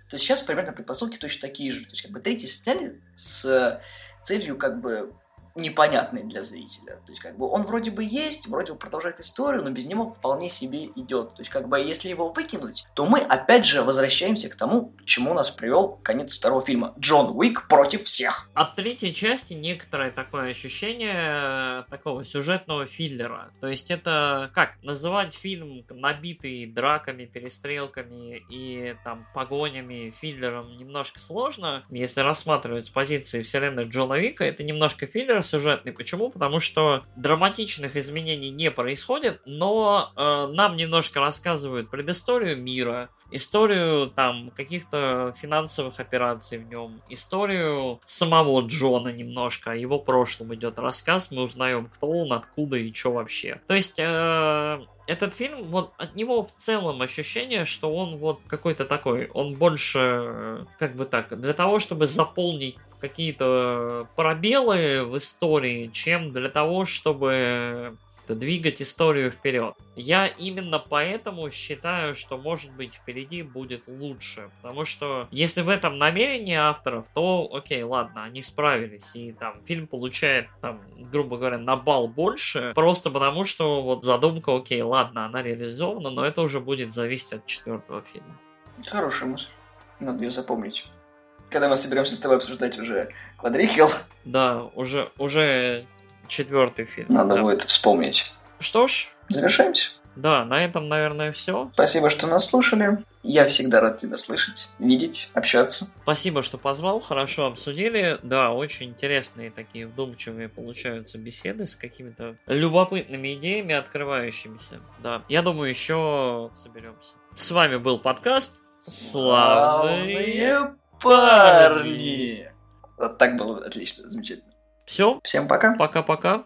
То есть сейчас примерно предпосылки точно такие же. То есть как бы третий сняли с целью как бы непонятный для зрителя. То есть, как бы он вроде бы есть, вроде бы продолжает историю, но без него вполне себе идет. То есть, как бы если его выкинуть, то мы опять же возвращаемся к тому, чему нас привел конец второго фильма. Джон Уик против всех. От третьей части некоторое такое ощущение такого сюжетного филлера. То есть, это как называть фильм набитый драками, перестрелками и там погонями, филлером немножко сложно. Если рассматривать с позиции вселенной Джона Вика, это немножко филлер сюжетный. Почему? Потому что драматичных изменений не происходит, но э, нам немножко рассказывают предысторию мира, историю там каких-то финансовых операций в нем, историю самого Джона немножко, о его прошлом идет рассказ, мы узнаем, кто он, откуда и что вообще. То есть э, этот фильм, вот от него в целом ощущение, что он вот какой-то такой, он больше, как бы так, для того, чтобы заполнить какие-то пробелы в истории, чем для того, чтобы двигать историю вперед. Я именно поэтому считаю, что может быть впереди будет лучше. Потому что если в этом намерении авторов, то окей, ладно, они справились. И там фильм получает, там, грубо говоря, на бал больше. Просто потому что вот задумка, окей, ладно, она реализована, но это уже будет зависеть от четвертого фильма. Хорошая мысль. Надо ее запомнить когда мы соберемся с тобой обсуждать уже квадрикел. Да, уже, уже четвертый фильм. Надо да. будет вспомнить. Что ж. Завершаемся. Да, на этом, наверное, все. Спасибо, что нас слушали. Я всегда рад тебя слышать, видеть, общаться. Спасибо, что позвал, хорошо обсудили. Да, очень интересные такие вдумчивые получаются беседы с какими-то любопытными идеями, открывающимися. Да, я думаю, еще соберемся. С вами был подкаст Славные парни. Вот так было отлично, замечательно. Все. Всем пока. Пока-пока.